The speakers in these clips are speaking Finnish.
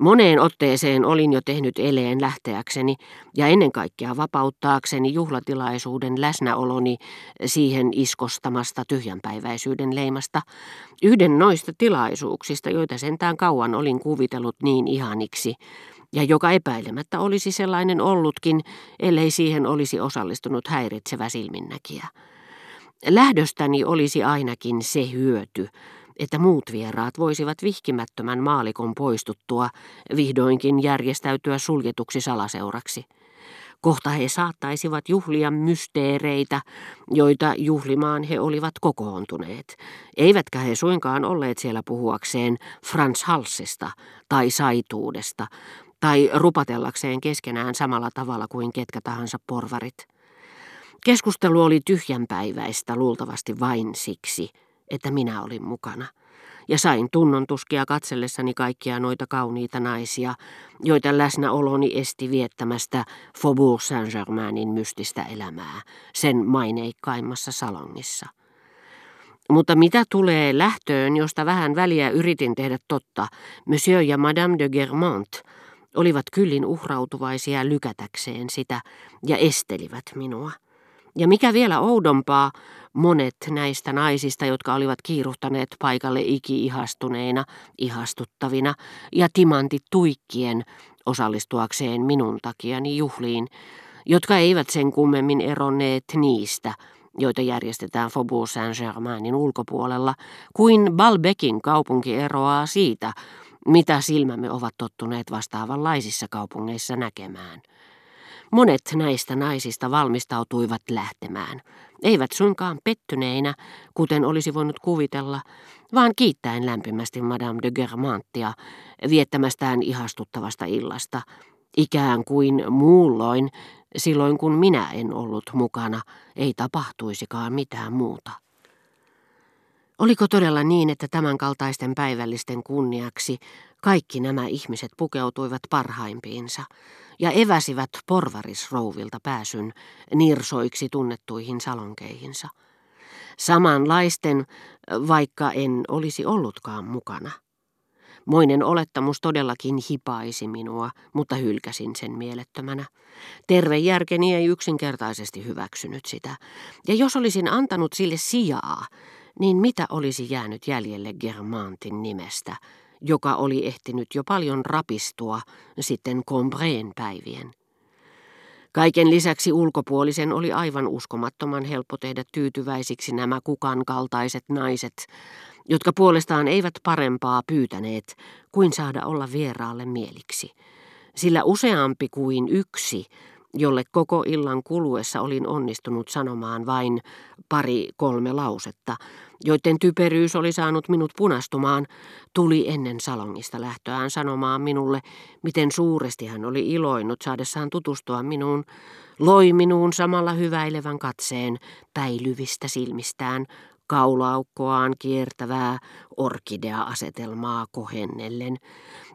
Moneen otteeseen olin jo tehnyt eleen lähteäkseni ja ennen kaikkea vapauttaakseni juhlatilaisuuden läsnäoloni siihen iskostamasta tyhjänpäiväisyyden leimasta. Yhden noista tilaisuuksista, joita sentään kauan olin kuvitellut niin ihaniksi, ja joka epäilemättä olisi sellainen ollutkin, ellei siihen olisi osallistunut häiritsevä silminnäkijä. Lähdöstäni olisi ainakin se hyöty, että muut vieraat voisivat vihkimättömän maalikon poistuttua vihdoinkin järjestäytyä suljetuksi salaseuraksi. Kohta he saattaisivat juhlia mysteereitä, joita juhlimaan he olivat kokoontuneet. Eivätkä he suinkaan olleet siellä puhuakseen Frans Halsista tai saituudesta tai rupatellakseen keskenään samalla tavalla kuin ketkä tahansa porvarit. Keskustelu oli tyhjänpäiväistä luultavasti vain siksi, että minä olin mukana. Ja sain tunnon tuskia katsellessani kaikkia noita kauniita naisia, joita läsnäoloni esti viettämästä Faubourg Saint-Germainin mystistä elämää, sen maineikkaimmassa salongissa. Mutta mitä tulee lähtöön, josta vähän väliä yritin tehdä totta, Monsieur ja Madame de Germont olivat kyllin uhrautuvaisia lykätäkseen sitä ja estelivät minua. Ja mikä vielä oudompaa, monet näistä naisista, jotka olivat kiiruhtaneet paikalle iki-ihastuneina, ihastuttavina ja timantit tuikkien osallistuakseen minun takiani juhliin, jotka eivät sen kummemmin eronneet niistä, joita järjestetään Faubourg Saint-Germainin ulkopuolella, kuin Balbekin kaupunki eroaa siitä, mitä silmämme ovat tottuneet vastaavanlaisissa kaupungeissa näkemään. Monet näistä naisista valmistautuivat lähtemään, eivät suinkaan pettyneinä, kuten olisi voinut kuvitella, vaan kiittäen lämpimästi Madame de Germantia viettämästään ihastuttavasta illasta, ikään kuin muulloin, silloin kun minä en ollut mukana, ei tapahtuisikaan mitään muuta. Oliko todella niin, että tämänkaltaisten päivällisten kunniaksi kaikki nämä ihmiset pukeutuivat parhaimpiinsa ja eväsivät porvarisrouvilta pääsyn nirsoiksi tunnettuihin salonkeihinsa. Samanlaisten, vaikka en olisi ollutkaan mukana. Moinen olettamus todellakin hipaisi minua, mutta hylkäsin sen mielettömänä. Terve järkeni ei yksinkertaisesti hyväksynyt sitä. Ja jos olisin antanut sille sijaa, niin mitä olisi jäänyt jäljelle Germantin nimestä, joka oli ehtinyt jo paljon rapistua sitten Combreen päivien. Kaiken lisäksi ulkopuolisen oli aivan uskomattoman helppo tehdä tyytyväisiksi nämä kukan kaltaiset naiset, jotka puolestaan eivät parempaa pyytäneet kuin saada olla vieraalle mieliksi. Sillä useampi kuin yksi jolle koko illan kuluessa olin onnistunut sanomaan vain pari kolme lausetta, joiden typeryys oli saanut minut punastumaan, tuli ennen salongista lähtöään sanomaan minulle, miten suuresti hän oli iloinut saadessaan tutustua minuun, loi minuun samalla hyväilevän katseen päilyvistä silmistään, kaulaukkoaan kiertävää orkidea-asetelmaa kohennellen,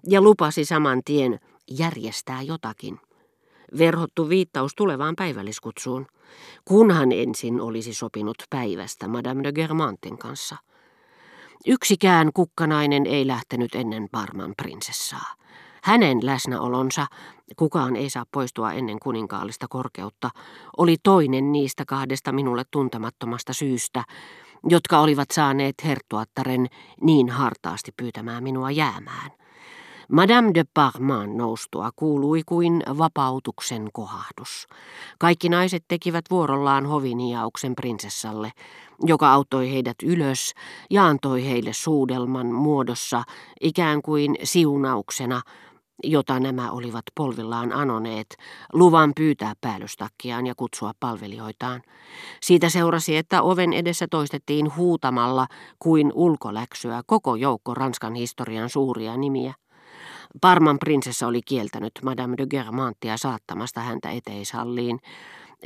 ja lupasi saman tien järjestää jotakin verhottu viittaus tulevaan päivälliskutsuun, kunhan ensin olisi sopinut päivästä Madame de Germantin kanssa. Yksikään kukkanainen ei lähtenyt ennen Parman prinsessaa. Hänen läsnäolonsa, kukaan ei saa poistua ennen kuninkaallista korkeutta, oli toinen niistä kahdesta minulle tuntemattomasta syystä, jotka olivat saaneet herttuattaren niin hartaasti pyytämään minua jäämään. Madame de Parman noustua kuului kuin vapautuksen kohahdus. Kaikki naiset tekivät vuorollaan hoviniauksen prinsessalle, joka auttoi heidät ylös ja antoi heille suudelman muodossa ikään kuin siunauksena, jota nämä olivat polvillaan anoneet, luvan pyytää päällystakkiaan ja kutsua palvelijoitaan. Siitä seurasi, että oven edessä toistettiin huutamalla kuin ulkoläksyä koko joukko Ranskan historian suuria nimiä. Parman prinsessa oli kieltänyt Madame de Germantia saattamasta häntä eteishalliin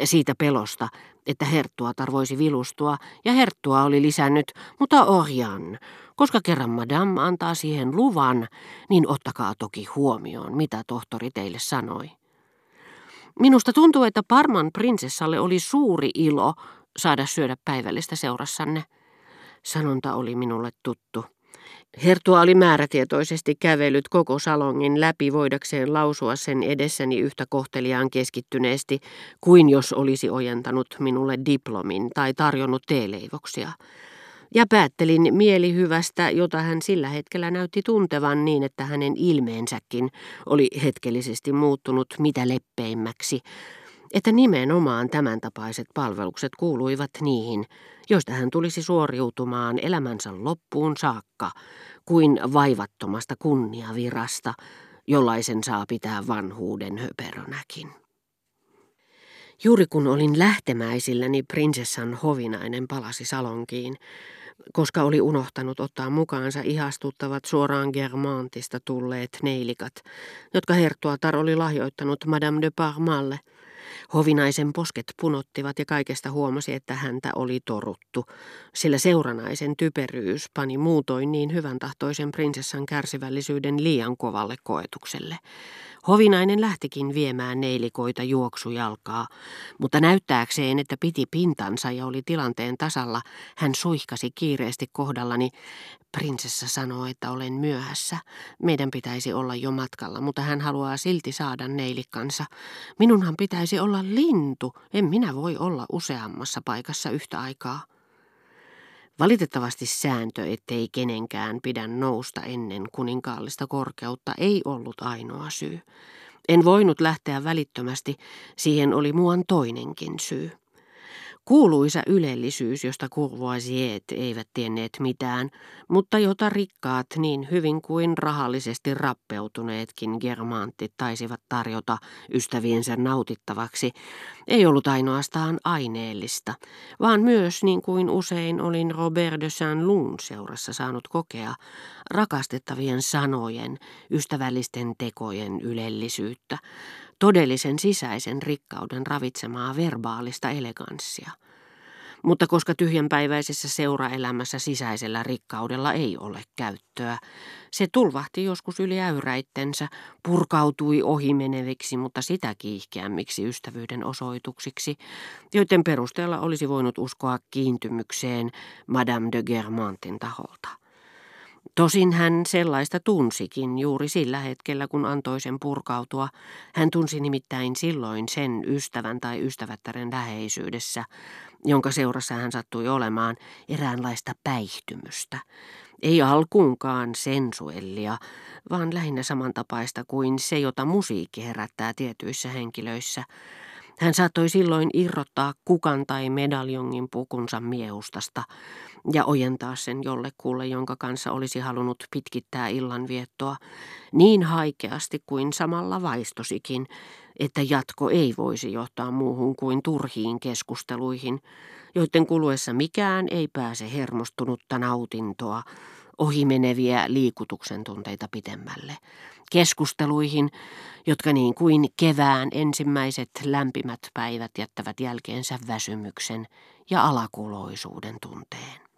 siitä pelosta, että herttua tarvoisi vilustua, ja herttua oli lisännyt, mutta Orjan, koska kerran Madame antaa siihen luvan, niin ottakaa toki huomioon, mitä tohtori teille sanoi. Minusta tuntuu, että Parman prinsessalle oli suuri ilo saada syödä päivällistä seurassanne. Sanonta oli minulle tuttu Hertua oli määrätietoisesti kävellyt koko salongin läpi voidakseen lausua sen edessäni yhtä kohteliaan keskittyneesti kuin jos olisi ojentanut minulle diplomin tai tarjonnut teeleivoksia. Ja päättelin mielihyvästä, jota hän sillä hetkellä näytti tuntevan niin, että hänen ilmeensäkin oli hetkellisesti muuttunut mitä leppeimmäksi, että nimenomaan tämän tapaiset palvelukset kuuluivat niihin, joista hän tulisi suoriutumaan elämänsä loppuun saakka, kuin vaivattomasta kunniavirasta, jollaisen saa pitää vanhuuden höperönäkin. Juuri kun olin lähtemäisilläni prinsessan hovinainen palasi salonkiin, koska oli unohtanut ottaa mukaansa ihastuttavat suoraan Germantista tulleet neilikat, jotka herttuatar oli lahjoittanut Madame de Parmalle – Hovinaisen posket punottivat ja kaikesta huomasi, että häntä oli toruttu, sillä seuranaisen typeryys pani muutoin niin hyvän tahtoisen prinsessan kärsivällisyyden liian kovalle koetukselle. Hovinainen lähtikin viemään neilikoita juoksujalkaa, mutta näyttääkseen, että piti pintansa ja oli tilanteen tasalla, hän suihkasi kiireesti kohdallani. Prinsessa sanoo, että olen myöhässä. Meidän pitäisi olla jo matkalla, mutta hän haluaa silti saada neilikkansa. Minunhan pitäisi olla lintu, en minä voi olla useammassa paikassa yhtä aikaa. Valitettavasti sääntö, ettei kenenkään pidä nousta ennen kuninkaallista korkeutta, ei ollut ainoa syy. En voinut lähteä välittömästi, siihen oli muuan toinenkin syy. Kuuluisa ylellisyys, josta Courvoisiet eivät tienneet mitään, mutta jota rikkaat niin hyvin kuin rahallisesti rappeutuneetkin germantit taisivat tarjota ystäviensä nautittavaksi, ei ollut ainoastaan aineellista, vaan myös, niin kuin usein olin Robert de Saint-Lun seurassa saanut kokea, rakastettavien sanojen, ystävällisten tekojen ylellisyyttä, todellisen sisäisen rikkauden ravitsemaa verbaalista eleganssia. Mutta koska tyhjänpäiväisessä seuraelämässä sisäisellä rikkaudella ei ole käyttöä, se tulvahti joskus yli äyräittensä, purkautui ohimeneviksi, mutta sitä kiihkeämmiksi ystävyyden osoituksiksi, joiden perusteella olisi voinut uskoa kiintymykseen Madame de Germantin taholta. Tosin hän sellaista tunsikin juuri sillä hetkellä, kun antoi sen purkautua. Hän tunsi nimittäin silloin sen ystävän tai ystävättären läheisyydessä, jonka seurassa hän sattui olemaan eräänlaista päihtymystä. Ei alkuunkaan sensuellia, vaan lähinnä samantapaista kuin se, jota musiikki herättää tietyissä henkilöissä – hän saattoi silloin irrottaa kukan tai medaljongin pukunsa miehustasta ja ojentaa sen jollekulle, jonka kanssa olisi halunnut pitkittää illanviettoa niin haikeasti kuin samalla vaistosikin, että jatko ei voisi johtaa muuhun kuin turhiin keskusteluihin, joiden kuluessa mikään ei pääse hermostunutta nautintoa, ohimeneviä liikutuksen tunteita pitemmälle keskusteluihin, jotka niin kuin kevään ensimmäiset lämpimät päivät jättävät jälkeensä väsymyksen ja alakuloisuuden tunteen.